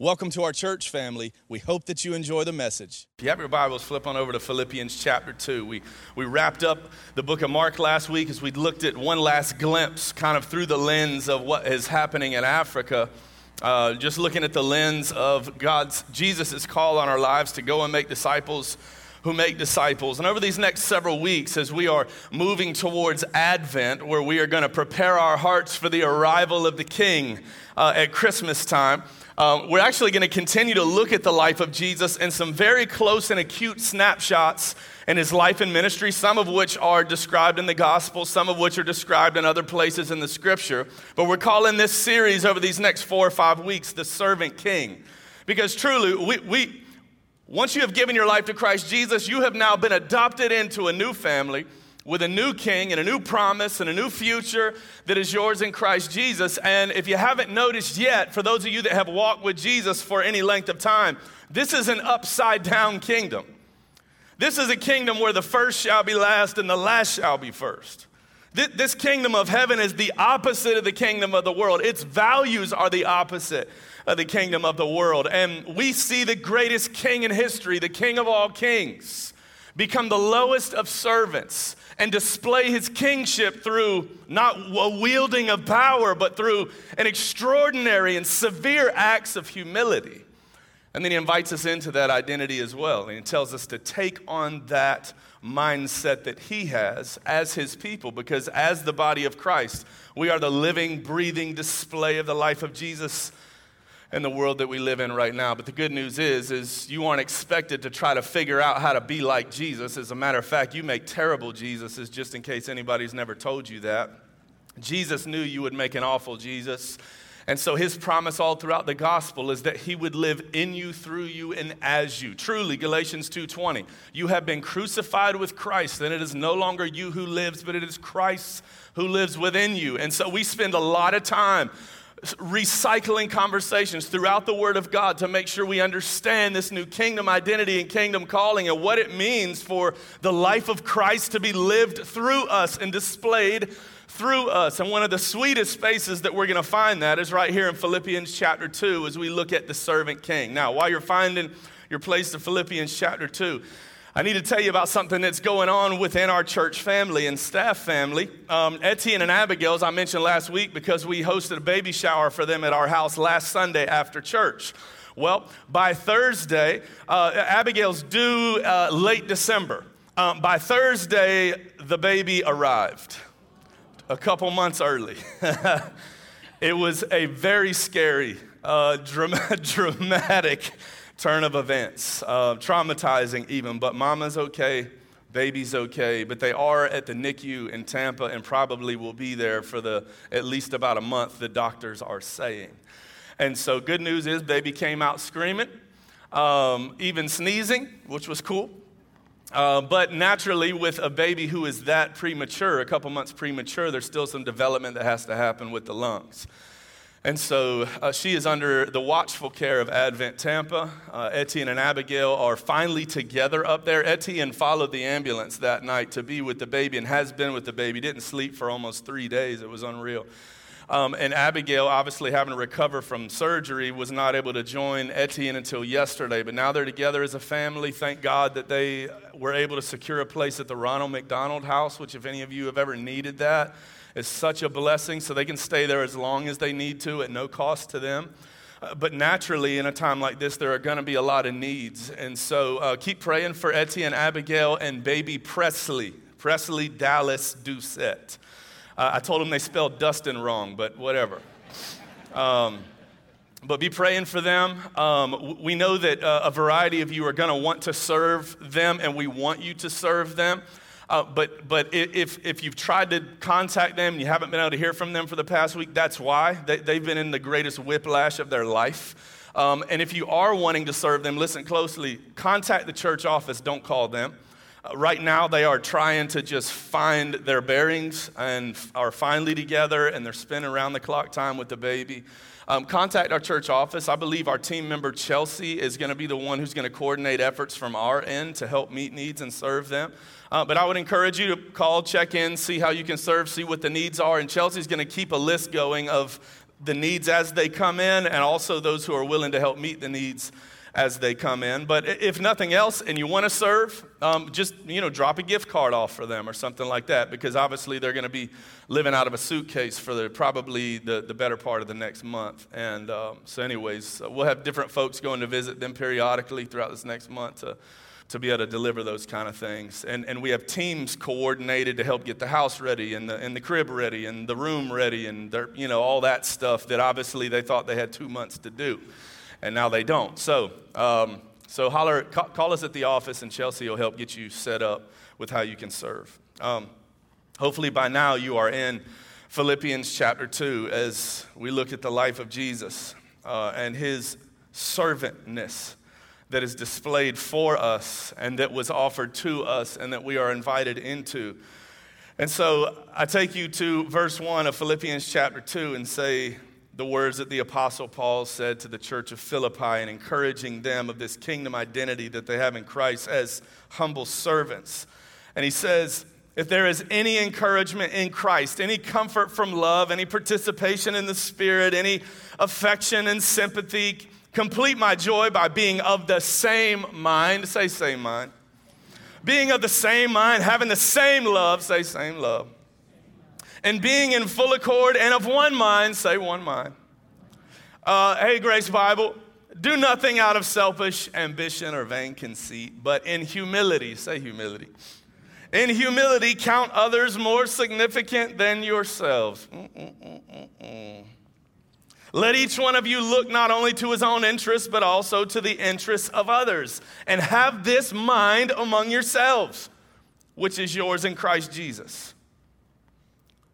Welcome to our church family. We hope that you enjoy the message. If you have your Bibles, flip on over to Philippians chapter 2. We, we wrapped up the book of Mark last week as we looked at one last glimpse, kind of through the lens of what is happening in Africa. Uh, just looking at the lens of God's, Jesus' call on our lives to go and make disciples who make disciples. And over these next several weeks, as we are moving towards Advent, where we are going to prepare our hearts for the arrival of the King uh, at Christmas time, um, we're actually going to continue to look at the life of Jesus in some very close and acute snapshots in his life and ministry, some of which are described in the gospel, some of which are described in other places in the scripture. But we're calling this series over these next four or five weeks the Servant King. Because truly, we, we once you have given your life to Christ Jesus, you have now been adopted into a new family with a new king and a new promise and a new future that is yours in Christ Jesus. And if you haven't noticed yet, for those of you that have walked with Jesus for any length of time, this is an upside down kingdom. This is a kingdom where the first shall be last and the last shall be first. This kingdom of heaven is the opposite of the kingdom of the world. Its values are the opposite of the kingdom of the world. And we see the greatest king in history, the king of all kings, become the lowest of servants and display his kingship through not a wielding of power, but through an extraordinary and severe acts of humility. And then he invites us into that identity as well. And he tells us to take on that mindset that he has as his people, because as the body of Christ, we are the living, breathing display of the life of Jesus in the world that we live in right now. But the good news is, is you aren't expected to try to figure out how to be like Jesus. As a matter of fact, you make terrible Jesuses, just in case anybody's never told you that. Jesus knew you would make an awful Jesus. And so his promise all throughout the gospel is that he would live in you, through you, and as you. Truly, Galatians 2:20. You have been crucified with Christ, and it is no longer you who lives, but it is Christ who lives within you. And so we spend a lot of time recycling conversations throughout the Word of God to make sure we understand this new kingdom identity and kingdom calling and what it means for the life of Christ to be lived through us and displayed through us. And one of the sweetest spaces that we're going to find that is right here in Philippians chapter 2 as we look at the servant king. Now, while you're finding your place to Philippians chapter 2, I need to tell you about something that's going on within our church family and staff family. Um, Etienne and Abigail, as I mentioned last week, because we hosted a baby shower for them at our house last Sunday after church. Well, by Thursday, uh, Abigail's due uh, late December. Um, by Thursday, the baby arrived a couple months early. it was a very scary, uh, dramatic turn of events, uh, traumatizing even, but mama's okay, baby's okay, but they are at the NICU in Tampa and probably will be there for the at least about a month, the doctors are saying. And so, good news is, baby came out screaming, um, even sneezing, which was cool. Uh, but naturally, with a baby who is that premature, a couple months premature, there's still some development that has to happen with the lungs. And so uh, she is under the watchful care of Advent Tampa. Uh, Etienne and Abigail are finally together up there. Etienne followed the ambulance that night to be with the baby and has been with the baby. Didn't sleep for almost three days. It was unreal. Um, and Abigail, obviously having to recover from surgery, was not able to join Etienne until yesterday. But now they're together as a family. Thank God that they were able to secure a place at the Ronald McDonald House, which, if any of you have ever needed that, is such a blessing, so they can stay there as long as they need to at no cost to them. Uh, but naturally, in a time like this, there are going to be a lot of needs. And so uh, keep praying for Etienne, Abigail, and baby Presley, Presley Dallas Doucette. Uh, I told them they spelled Dustin wrong, but whatever. Um, but be praying for them. Um, we know that uh, a variety of you are going to want to serve them, and we want you to serve them. Uh, but but if, if you've tried to contact them and you haven't been able to hear from them for the past week, that's why. They, they've been in the greatest whiplash of their life. Um, and if you are wanting to serve them, listen closely. Contact the church office, don't call them. Right now, they are trying to just find their bearings and are finally together, and they're spending around the clock time with the baby. Um, contact our church office. I believe our team member Chelsea is going to be the one who's going to coordinate efforts from our end to help meet needs and serve them. Uh, but I would encourage you to call, check in, see how you can serve, see what the needs are. And Chelsea's going to keep a list going of the needs as they come in and also those who are willing to help meet the needs as they come in. But if nothing else, and you want to serve, um, just you know, drop a gift card off for them or something like that, because obviously they're going to be living out of a suitcase for the, probably the, the better part of the next month. And um, so, anyways, we'll have different folks going to visit them periodically throughout this next month to to be able to deliver those kind of things. And, and we have teams coordinated to help get the house ready and the, and the crib ready and the room ready and you know, all that stuff that obviously they thought they had two months to do. And now they don't. So, um, so holler, call, call, us at the office and Chelsea will help get you set up with how you can serve. Um, hopefully by now you are in Philippians chapter 2 as we look at the life of Jesus uh, and his servantness that is displayed for us and that was offered to us and that we are invited into. And so I take you to verse 1 of Philippians chapter 2 and say the words that the Apostle Paul said to the church of Philippi and encouraging them of this kingdom identity that they have in Christ as humble servants. And he says, if there is any encouragement in Christ, any comfort from love, any participation in the Spirit, any affection and sympathy, Complete my joy by being of the same mind. Say, same mind. Being of the same mind, having the same love. Say, same love. And being in full accord and of one mind. Say, one mind. Uh, hey, Grace Bible. Do nothing out of selfish ambition or vain conceit, but in humility, say humility. In humility, count others more significant than yourselves. Mm-mm-mm-mm. Let each one of you look not only to his own interests, but also to the interests of others. And have this mind among yourselves, which is yours in Christ Jesus,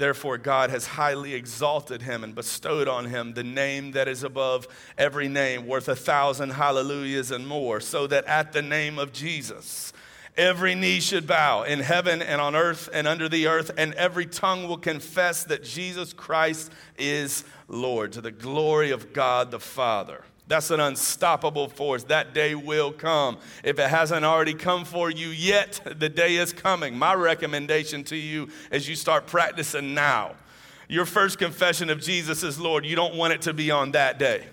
Therefore, God has highly exalted him and bestowed on him the name that is above every name, worth a thousand hallelujahs and more, so that at the name of Jesus, Every knee should bow in heaven and on earth and under the earth, and every tongue will confess that Jesus Christ is Lord to the glory of God the Father. That's an unstoppable force. That day will come. If it hasn't already come for you yet, the day is coming. My recommendation to you is you start practicing now. Your first confession of Jesus is Lord, you don't want it to be on that day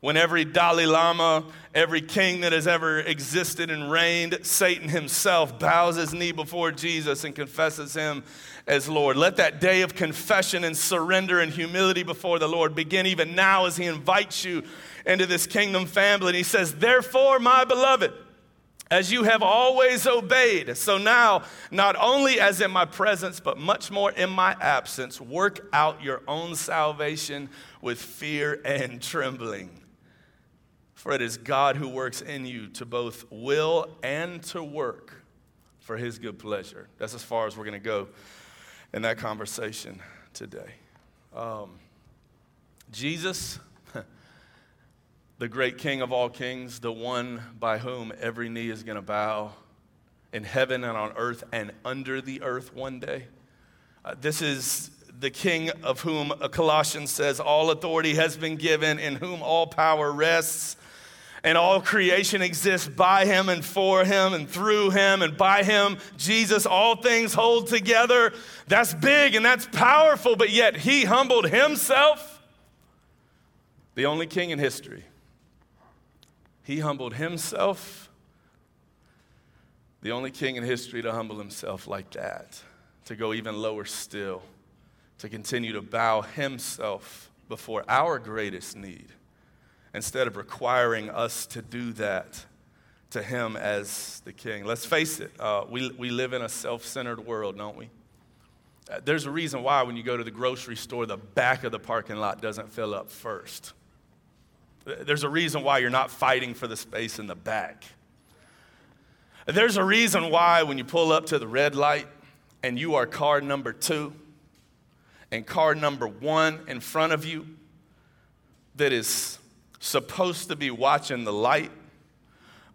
when every Dalai Lama, every king that has ever existed and reigned, Satan himself bows his knee before Jesus and confesses him as Lord. Let that day of confession and surrender and humility before the Lord begin even now as he invites you into this kingdom family. And he says, Therefore, my beloved, as you have always obeyed. So now, not only as in my presence, but much more in my absence, work out your own salvation with fear and trembling. For it is God who works in you to both will and to work for his good pleasure. That's as far as we're going to go in that conversation today. Um, Jesus, the great King of all kings, the one by whom every knee is going to bow in heaven and on earth and under the earth one day. Uh, this is the King of whom Colossians says, All authority has been given, in whom all power rests and all creation exists by him and for him and through him and by him. Jesus all things hold together. That's big and that's powerful but yet he humbled himself the only king in history. He humbled himself the only king in history to humble himself like that to go even lower still to continue to bow himself before our greatest need instead of requiring us to do that to him as the king. Let's face it, uh, we, we live in a self centered world, don't we? Uh, there's a reason why when you go to the grocery store, the back of the parking lot doesn't fill up first. There's a reason why you're not fighting for the space in the back. There's a reason why when you pull up to the red light and you are car number two and car number one in front of you that is supposed to be watching the light,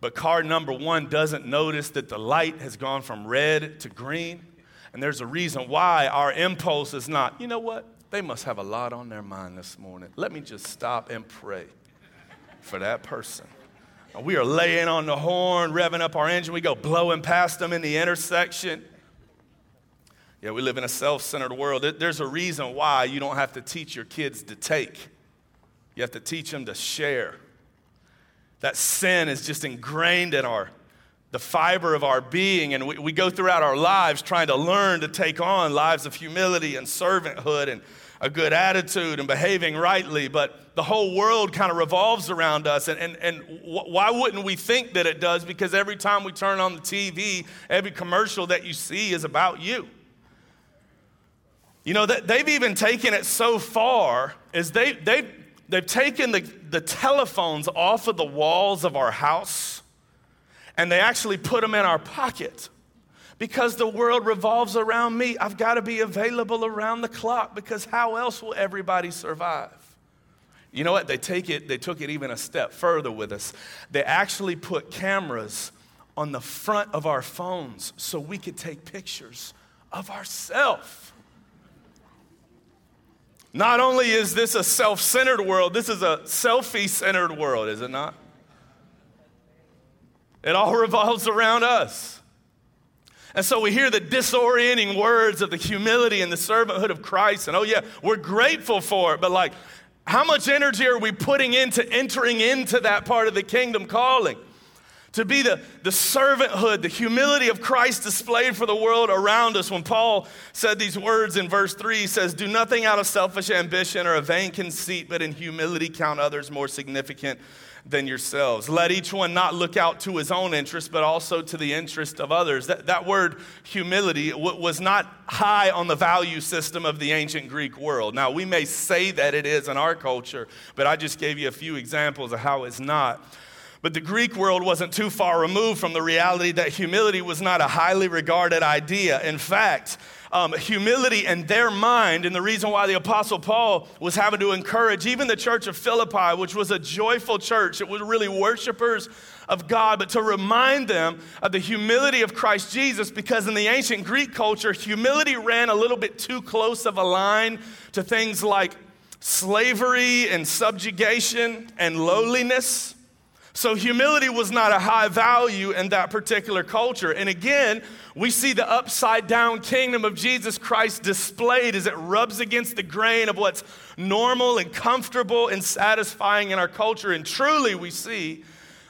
but car number one doesn't notice that the light has gone from red to green. And there's a reason why our impulse is not, you know what? They must have a lot on their mind this morning. Let me just stop and pray for that person. We are laying on the horn, revving up our engine. We go blowing past them in the intersection. Yeah, we live in a self centered world. There's a reason why you don't have to teach your kids to take, you have to teach them to share. That sin is just ingrained in our the fiber of our being, and we, we go throughout our lives trying to learn to take on lives of humility and servanthood and a good attitude and behaving rightly, but the whole world kind of revolves around us. And, and, and why wouldn't we think that it does? Because every time we turn on the TV, every commercial that you see is about you. You know, they've even taken it so far as they, they've, they've taken the, the telephones off of the walls of our house and they actually put them in our pocket because the world revolves around me. I've got to be available around the clock because how else will everybody survive? You know what? They take it, they took it even a step further with us. They actually put cameras on the front of our phones so we could take pictures of ourselves. Not only is this a self centered world, this is a selfie centered world, is it not? It all revolves around us. And so we hear the disorienting words of the humility and the servanthood of Christ. And oh, yeah, we're grateful for it. But like, how much energy are we putting into entering into that part of the kingdom calling? To be the, the servanthood, the humility of Christ displayed for the world around us. When Paul said these words in verse 3, he says, Do nothing out of selfish ambition or a vain conceit, but in humility count others more significant than yourselves. Let each one not look out to his own interest, but also to the interest of others. That, that word humility was not high on the value system of the ancient Greek world. Now, we may say that it is in our culture, but I just gave you a few examples of how it's not. But the Greek world wasn't too far removed from the reality that humility was not a highly regarded idea. In fact, um, humility in their mind, and the reason why the Apostle Paul was having to encourage even the church of Philippi, which was a joyful church, it was really worshipers of God, but to remind them of the humility of Christ Jesus, because in the ancient Greek culture, humility ran a little bit too close of a line to things like slavery and subjugation and lowliness. So, humility was not a high value in that particular culture. And again, we see the upside down kingdom of Jesus Christ displayed as it rubs against the grain of what's normal and comfortable and satisfying in our culture. And truly, we see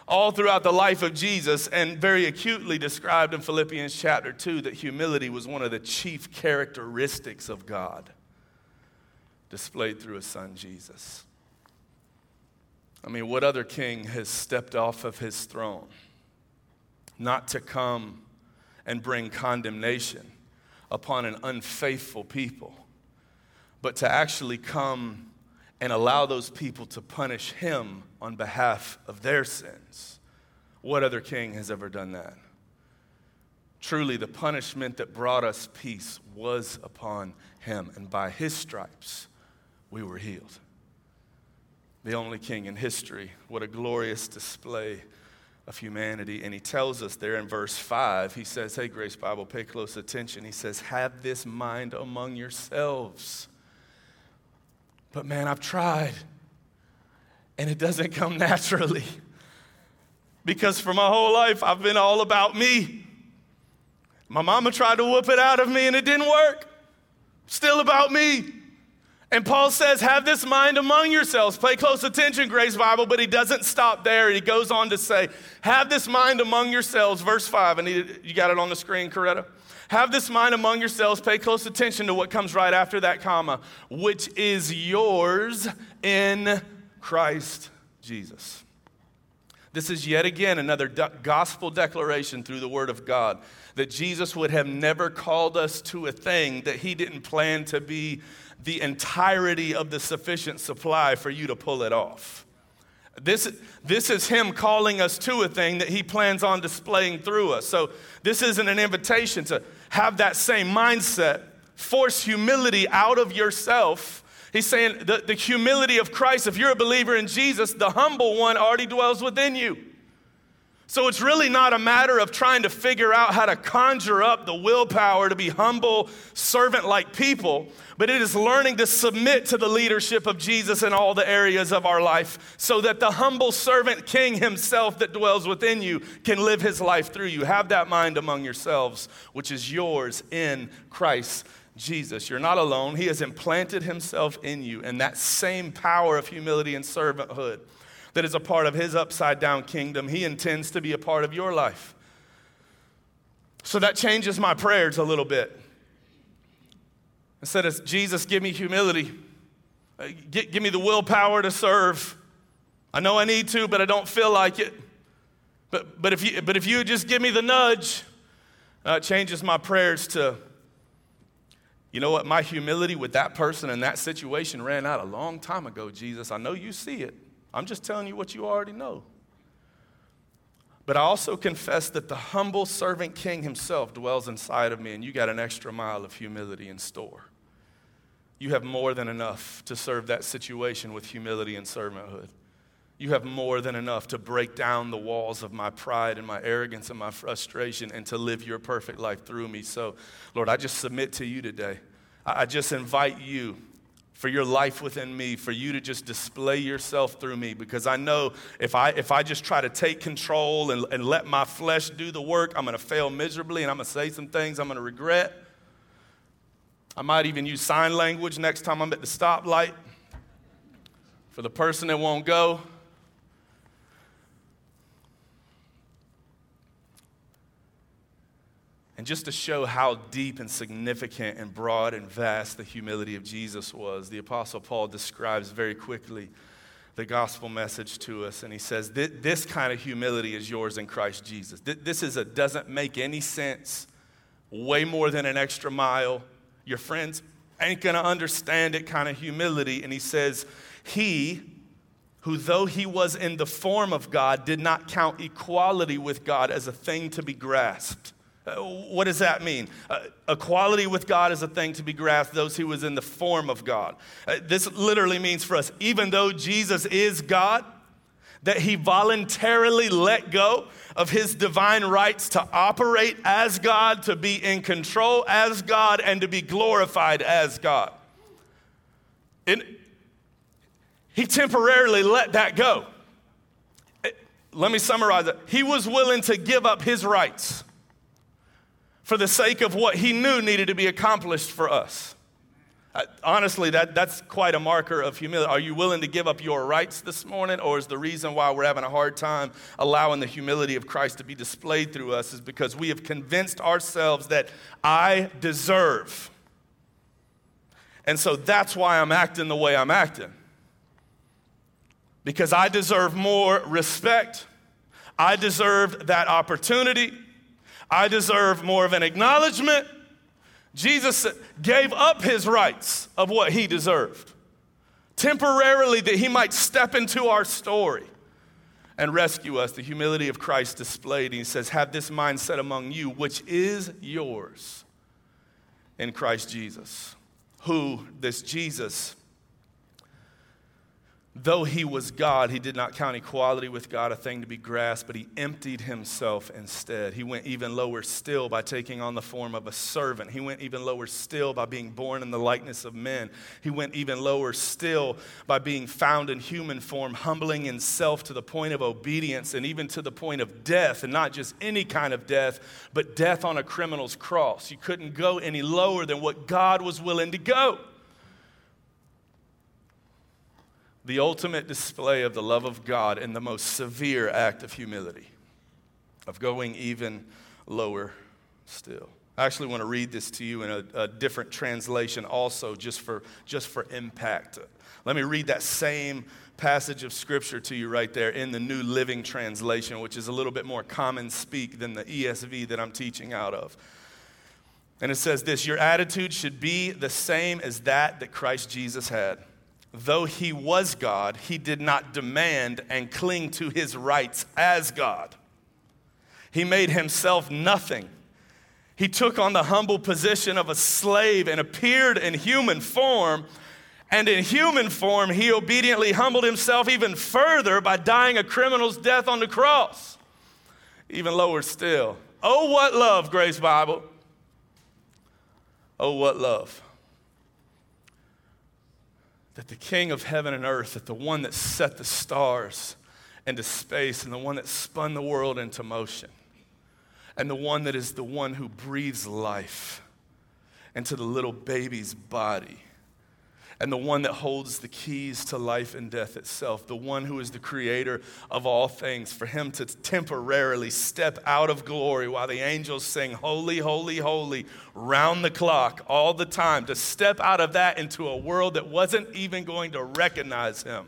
all throughout the life of Jesus and very acutely described in Philippians chapter 2 that humility was one of the chief characteristics of God displayed through his son Jesus. I mean, what other king has stepped off of his throne not to come and bring condemnation upon an unfaithful people, but to actually come and allow those people to punish him on behalf of their sins? What other king has ever done that? Truly, the punishment that brought us peace was upon him, and by his stripes we were healed the only king in history. What a glorious display of humanity. And he tells us there in verse 5, he says, Hey, Grace Bible, pay close attention. He says, Have this mind among yourselves. But man, I've tried, and it doesn't come naturally. Because for my whole life, I've been all about me. My mama tried to whoop it out of me, and it didn't work. Still about me. And Paul says, Have this mind among yourselves. Pay close attention, Grace Bible, but he doesn't stop there. He goes on to say, Have this mind among yourselves, verse 5. And you got it on the screen, Coretta? Have this mind among yourselves. Pay close attention to what comes right after that comma, which is yours in Christ Jesus. This is yet again another gospel declaration through the Word of God that Jesus would have never called us to a thing that He didn't plan to be the entirety of the sufficient supply for you to pull it off. This, this is Him calling us to a thing that He plans on displaying through us. So, this isn't an invitation to have that same mindset, force humility out of yourself. He's saying the, the humility of Christ, if you're a believer in Jesus, the humble one already dwells within you. So it's really not a matter of trying to figure out how to conjure up the willpower to be humble, servant like people, but it is learning to submit to the leadership of Jesus in all the areas of our life so that the humble servant king himself that dwells within you can live his life through you. Have that mind among yourselves, which is yours in Christ Jesus. You're not alone. He has implanted himself in you, and that same power of humility and servanthood that is a part of his upside down kingdom, he intends to be a part of your life. So that changes my prayers a little bit. Instead of Jesus, give me humility, uh, give, me the willpower to serve. I know I need to, but I don't feel like it. But, but, if, you, but if you just give me the nudge, uh, changes my prayers to, you know what, my humility with that person in that situation ran out a long time ago, Jesus. I know you see it. I'm just telling you what you already know. But I also confess that the humble servant king himself dwells inside of me, and you got an extra mile of humility in store. You have more than enough to serve that situation with humility and servanthood. You have more than enough to break down the walls of my pride and my arrogance and my frustration and to live your perfect life through me. So, Lord, I just submit to you today. I just invite you for your life within me, for you to just display yourself through me. Because I know if I, if I just try to take control and, and let my flesh do the work, I'm going to fail miserably and I'm going to say some things I'm going to regret. I might even use sign language next time I'm at the stoplight for the person that won't go. And just to show how deep and significant and broad and vast the humility of Jesus was, the Apostle Paul describes very quickly the gospel message to us. And he says, This kind of humility is yours in Christ Jesus. This is a doesn't make any sense, way more than an extra mile. Your friends ain't gonna understand it kind of humility. And he says, He, who though he was in the form of God, did not count equality with God as a thing to be grasped uh, what does that mean? Uh, equality with God is a thing to be grasped, those who was in the form of God. Uh, this literally means for us, even though Jesus is God, that he voluntarily let go of his divine rights to operate as God, to be in control as God, and to be glorified as God. And he temporarily let that go. Let me summarize it. He was willing to give up his rights for the sake of what he knew needed to be accomplished for us. Uh, honestly, that, that's quite a marker of humility. Are you willing to give up your rights this morning? Or is the reason why we're having a hard time allowing the humility of Christ to be displayed through us is because we have convinced ourselves that I deserve. And so that's why I'm acting the way I'm acting. Because I deserve more respect, I deserve that opportunity. I deserve more of an acknowledgement. Jesus gave up his rights of what he deserved temporarily that he might step into our story and rescue us. The humility of Christ displayed. He says, Have this mindset among you, which is yours in Christ Jesus. Who, this Jesus, Though he was God, he did not count equality with God a thing to be grasped, but he emptied himself instead. He went even lower still by taking on the form of a servant. He went even lower still by being born in the likeness of men. He went even lower still by being found in human form, humbling himself to the point of obedience and even to the point of death, and not just any kind of death, but death on a criminal's cross. You couldn't go any lower than what God was willing to go. The ultimate display of the love of God in the most severe act of humility, of going even lower still. I actually want to read this to you in a, a, different translation also, just for, just for impact. Let me read that same passage of scripture to you right there in the New Living Translation, which is a little bit more common speak than the ESV that I'm teaching out of. And it says this Your attitude should be the same as that that Christ Jesus had. Though he was God, he did not demand and cling to his rights as God. He made himself nothing. He took on the humble position of a slave and appeared in human form. And in human form, he obediently humbled himself even further by dying a criminal's death on the cross. Even lower still. Oh, what love, Grace Bible. Oh, what love. That the King of heaven and earth, that the one that set the stars into space and the one that spun the world into motion, and the one that is the one who breathes life into the little baby's body and the one that holds the keys to life and death itself, the one who is the creator of all things, for him to temporarily step out of glory while the angels sing, Holy, Holy, Holy, round the clock all the time, to step out of that into a world that wasn't even going to recognize him.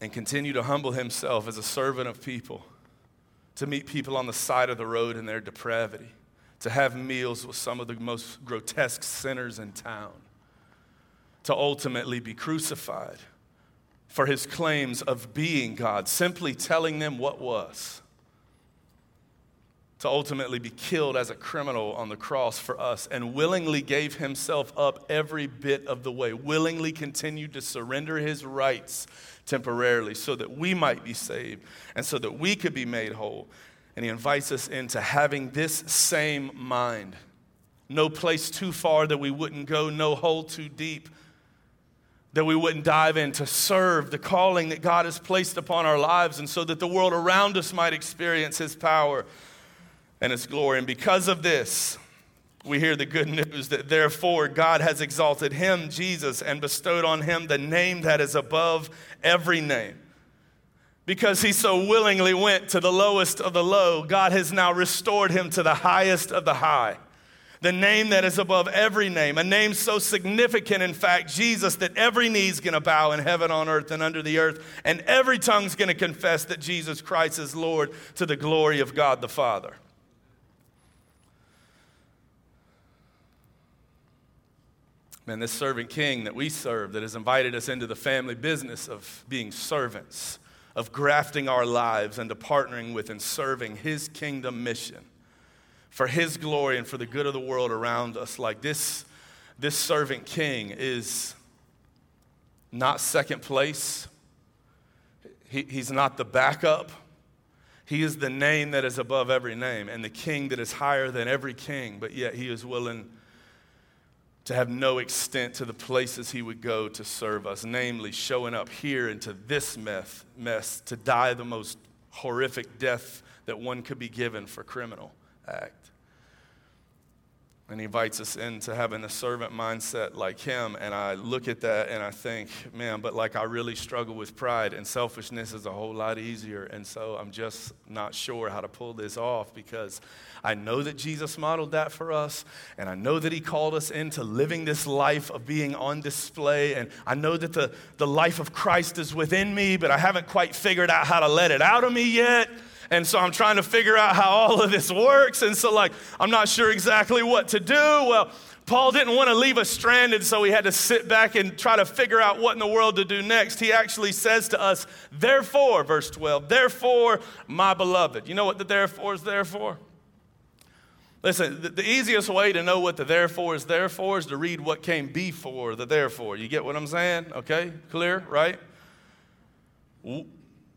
And continue to humble himself as a servant of people, to meet people on the side of the road in their depravity to have meals with some of the most grotesque sinners in town, to ultimately be crucified for his claims of being God, simply telling them what was, to ultimately be killed as a criminal on the cross for us, and willingly gave himself up every bit of the way, willingly continued to surrender his rights temporarily so that we might be saved and so that we could be made whole. And he invites us into having this same mind. No place too far that we wouldn't go, no hole too deep that we wouldn't dive in to serve the calling that God has placed upon our lives, and so that the world around us might experience his power and his glory. And because of this, we hear the good news that therefore God has exalted him, Jesus, and bestowed on him the name that is above every name because he so willingly went to the lowest of the low, God has now restored him to the highest of the high. The name that is above every name, a name so significant, in fact, Jesus, that every knee's gonna bow in heaven, on earth, and under the earth, and every tongue's gonna confess that Jesus Christ is Lord to the glory of God the Father. Man, this servant king that we serve, that has invited us into the family business of being servants of grafting our lives into partnering with and serving His kingdom mission for His glory and for the good of the world around us. Like this, this servant king is not second place, he, he's not the backup. He is the name that is above every name and the king that is higher than every king, but yet he is willing to have no extent to the places he would go to serve us, namely showing up here into this mess, mess to die the most horrific death that one could be given for criminal act. And he invites us into having a servant mindset like him. And I look at that and I think, man, but like I really struggle with pride, and selfishness is a whole lot easier. And so I'm just not sure how to pull this off because I know that Jesus modeled that for us. And I know that he called us into living this life of being on display. And I know that the, the life of Christ is within me, but I haven't quite figured out how to let it out of me yet. And so I'm trying to figure out how all of this works. And so, like, I'm not sure exactly what to do. Well, Paul didn't want to leave us stranded, so he had to sit back and try to figure out what in the world to do next. He actually says to us, Therefore, verse 12, therefore, my beloved. You know what the therefore is there for? Listen, the, the easiest way to know what the therefore is there for is to read what came before the therefore. You get what I'm saying? Okay, clear, right?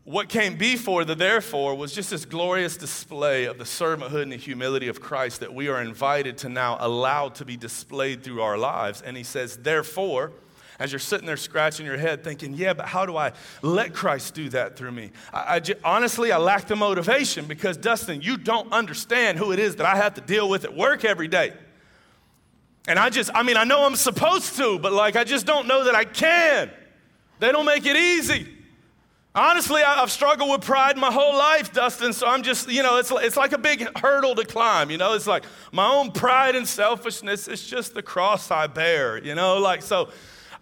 What came before the therefore was just this glorious display of the servanthood and the humility of Christ that we are invited to now allow to be displayed through our lives. And he says, therefore, as you're sitting there scratching your head thinking, yeah, but how do I let Christ do that through me? I, I honestly, I lack the motivation because, Dustin, you don't understand who it is that I have to deal with at work every day. And I just, I mean, I know I'm supposed to, but like, I just don't know that I can. They don't make it easy. Honestly, I've struggled with pride my whole life, Dustin, so I'm just, you know, it's, it's like a big hurdle to climb, you know? It's like my own pride and selfishness, it's just the cross I bear, you know? Like, so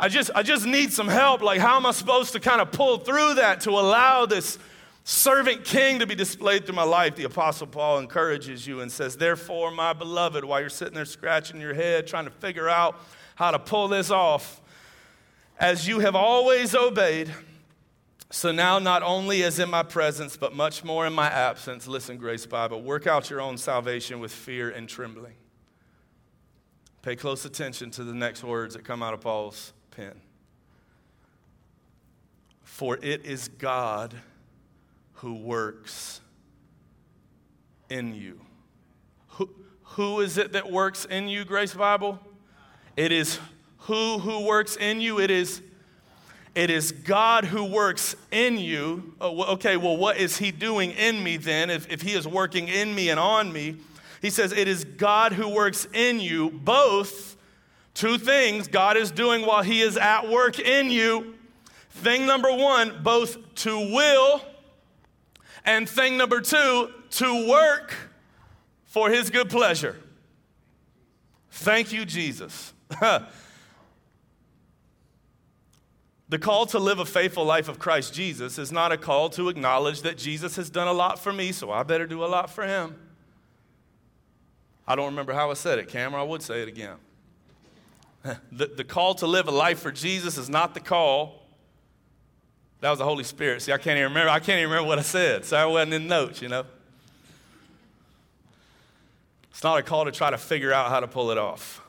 I just, I just need some help. Like, how am I supposed to kind of pull through that to allow this servant king to be displayed through my life? The Apostle Paul encourages you and says, Therefore, my beloved, while you're sitting there scratching your head, trying to figure out how to pull this off, as you have always obeyed, so now, not only as in my presence, but much more in my absence, listen, Grace Bible, work out your own salvation with fear and trembling. Pay close attention to the next words that come out of Paul's pen. For it is God who works in you. Who, who is it that works in you, Grace Bible? It is who who works in you. It is it is God who works in you. Oh, okay, well, what is He doing in me then? If, if He is working in me and on me, He says, It is God who works in you. Both two things God is doing while He is at work in you. Thing number one, both to will, and thing number two, to work for His good pleasure. Thank you, Jesus. The call to live a faithful life of Christ Jesus is not a call to acknowledge that Jesus has done a lot for me, so I better do a lot for him. I don't remember how I said it, Cameron. I would say it again. the, the call to live a life for Jesus is not the call. That was the Holy Spirit. See, I can't even remember. I can't even remember what I said, so I wasn't in notes, you know. It's not a call to try to figure out how to pull it off.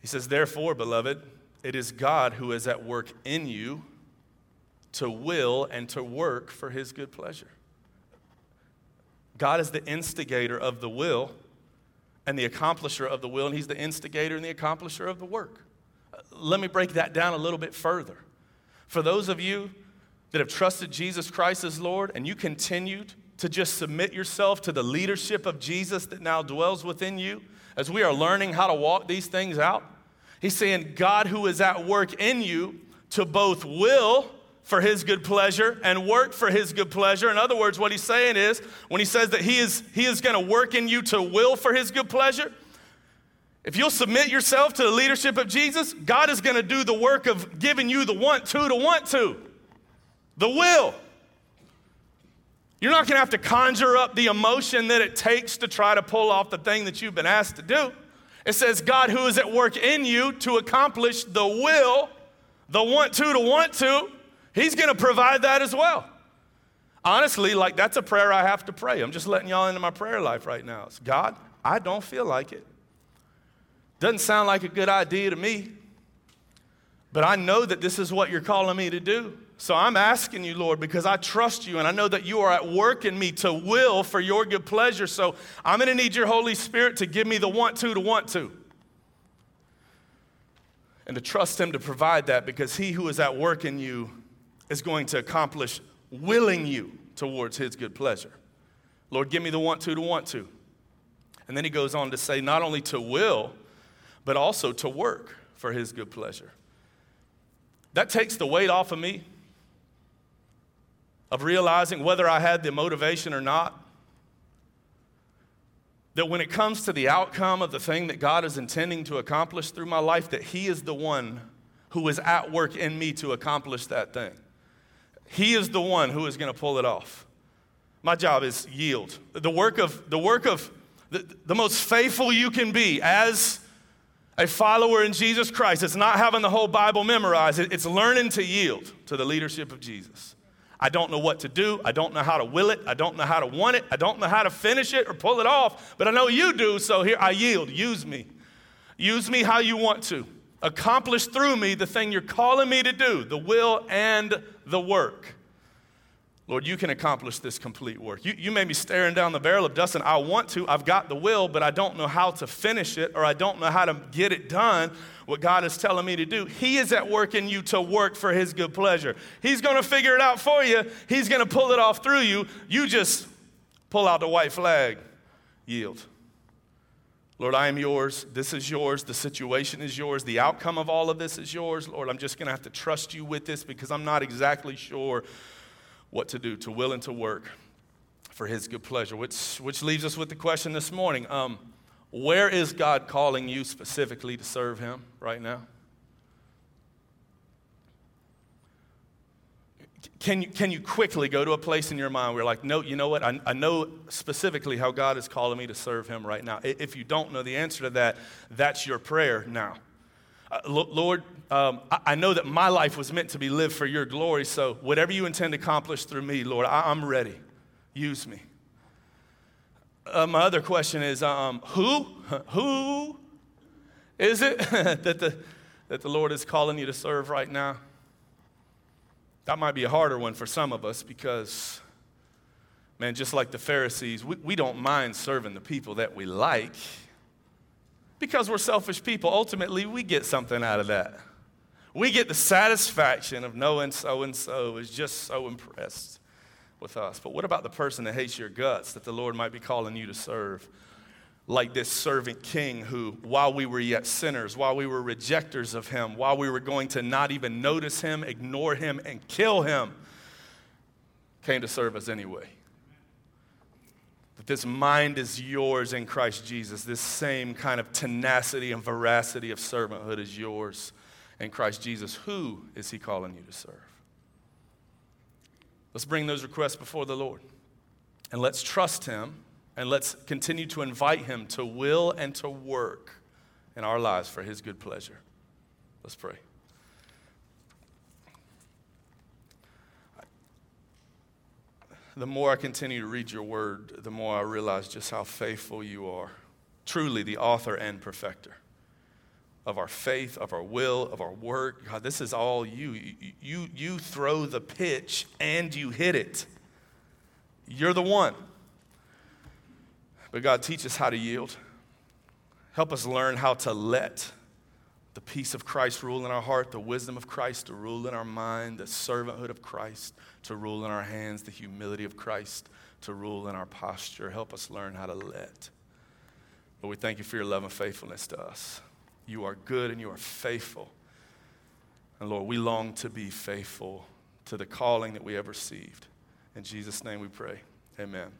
He says, Therefore, beloved, it is God who is at work in you to will and to work for his good pleasure. God is the instigator of the will and the accomplisher of the will, and he's the instigator and the accomplisher of the work. Uh, let me break that down a little bit further. For those of you that have trusted Jesus Christ as Lord and you continued to just submit yourself to the leadership of Jesus that now dwells within you, as we are learning how to walk these things out, He's saying, God who is at work in you to both will for his good pleasure and work for his good pleasure. In other words, what he's saying is, when he says that he is, he is going to work in you to will for his good pleasure, if you'll submit yourself to the leadership of Jesus, God is going to do the work of giving you the want to to want to, the will. You're not going to have to conjure up the emotion that it takes to try to pull off the thing that you've been asked to do. It says, God who is at work in you to accomplish the will, the want to to want to, He's gonna provide that as well. Honestly, like that's a prayer I have to pray. I'm just letting y'all into my prayer life right now. It's God, I don't feel like it. Doesn't sound like a good idea to me, but I know that this is what you're calling me to do. So I'm asking you, Lord, because I trust you and I know that you are at work in me to will for your good pleasure. So I'm going to need your Holy Spirit to give me the want to to want to. And to trust Him to provide that because He who is at work in you is going to accomplish willing you towards His good pleasure. Lord, give me the want to to want to. And then He goes on to say, not only to will, but also to work for His good pleasure. That takes the weight off of me of realizing whether I had the motivation or not. That when it comes to the outcome of the thing that God is intending to accomplish through my life, that He is the one who is at work in me to accomplish that thing. He is the one who is going to pull it off. My job is yield. The work of, the work of the, the most faithful you can be as a follower in Jesus Christ. It's not having the whole Bible memorized, it's learning to yield to the leadership of Jesus. I don't know what to do. I don't know how to will it. I don't know how to want it. I don't know how to finish it or pull it off, but I know you do, so here I yield. Use me. Use me how you want to. Accomplish through me the thing you're calling me to do, the will and the work. Lord, you can accomplish this complete work. You, you may be staring down the barrel of dust, and I want to. I've got the will, but I don't know how to finish it, or I don't know how to get it done, what God is telling me to do. He is at work in you to work for His good pleasure. He's going to figure it out for you, He's going to pull it off through you. You just pull out the white flag, yield. Lord, I am yours. This is yours. The situation is yours. The outcome of all of this is yours. Lord, I'm just going to have to trust you with this because I'm not exactly sure what to do, to will and to work for his good pleasure. Which, which leaves us with the question this morning um, Where is God calling you specifically to serve Him right now? Can you, can you quickly go to a place in your mind where you're like, no, you know what? I, I know specifically how God is calling me to serve Him right now. If you don't know the answer to that, that's your prayer now. Uh, Lord, um, I, I, know that my life was meant to be lived for your glory, so whatever you intend to accomplish through me, Lord, I, am ready. Use me. Uh, my other question is um, who? Who is it that, the, that the Lord is calling you to serve right now? That might be a harder one for some of us because, man, just like the Pharisees, we, we don't mind serving the people that we like because we're selfish people. Ultimately, we get something out of that. We get the satisfaction of knowing so and so is just so impressed with us. But what about the person that hates your guts that the Lord might be calling you to serve? like this servant king who, while we were yet sinners, while we were rejectors of him, while we were going to not even notice him, ignore him, and kill him, came to serve us anyway. That this mind is yours in Christ Jesus. This same kind of tenacity and veracity of servanthood is yours in Christ Jesus. Who is he calling you to serve? Let's bring those requests before the Lord and let's trust him and let's continue to invite Him to will and to work in our lives for His good pleasure. Let's pray. The more I continue to read your word, the more I realize just how faithful you are. Truly, the author and perfecter of our faith, of our will, of our work. God, this is all you. You, you, you throw the pitch and you hit it. You're the one. But God, teach us how to yield. Help us learn how to let the peace of Christ rule in our heart, the wisdom of Christ to rule in our mind, the servanthood of Christ to rule in our hands, the humility of Christ to rule in our posture. Help us learn how to let. Lord, we thank you for your love and faithfulness to us. You are good and you are faithful. And Lord, we long to be faithful to the calling that we have received. In Jesus' name we pray. Amen.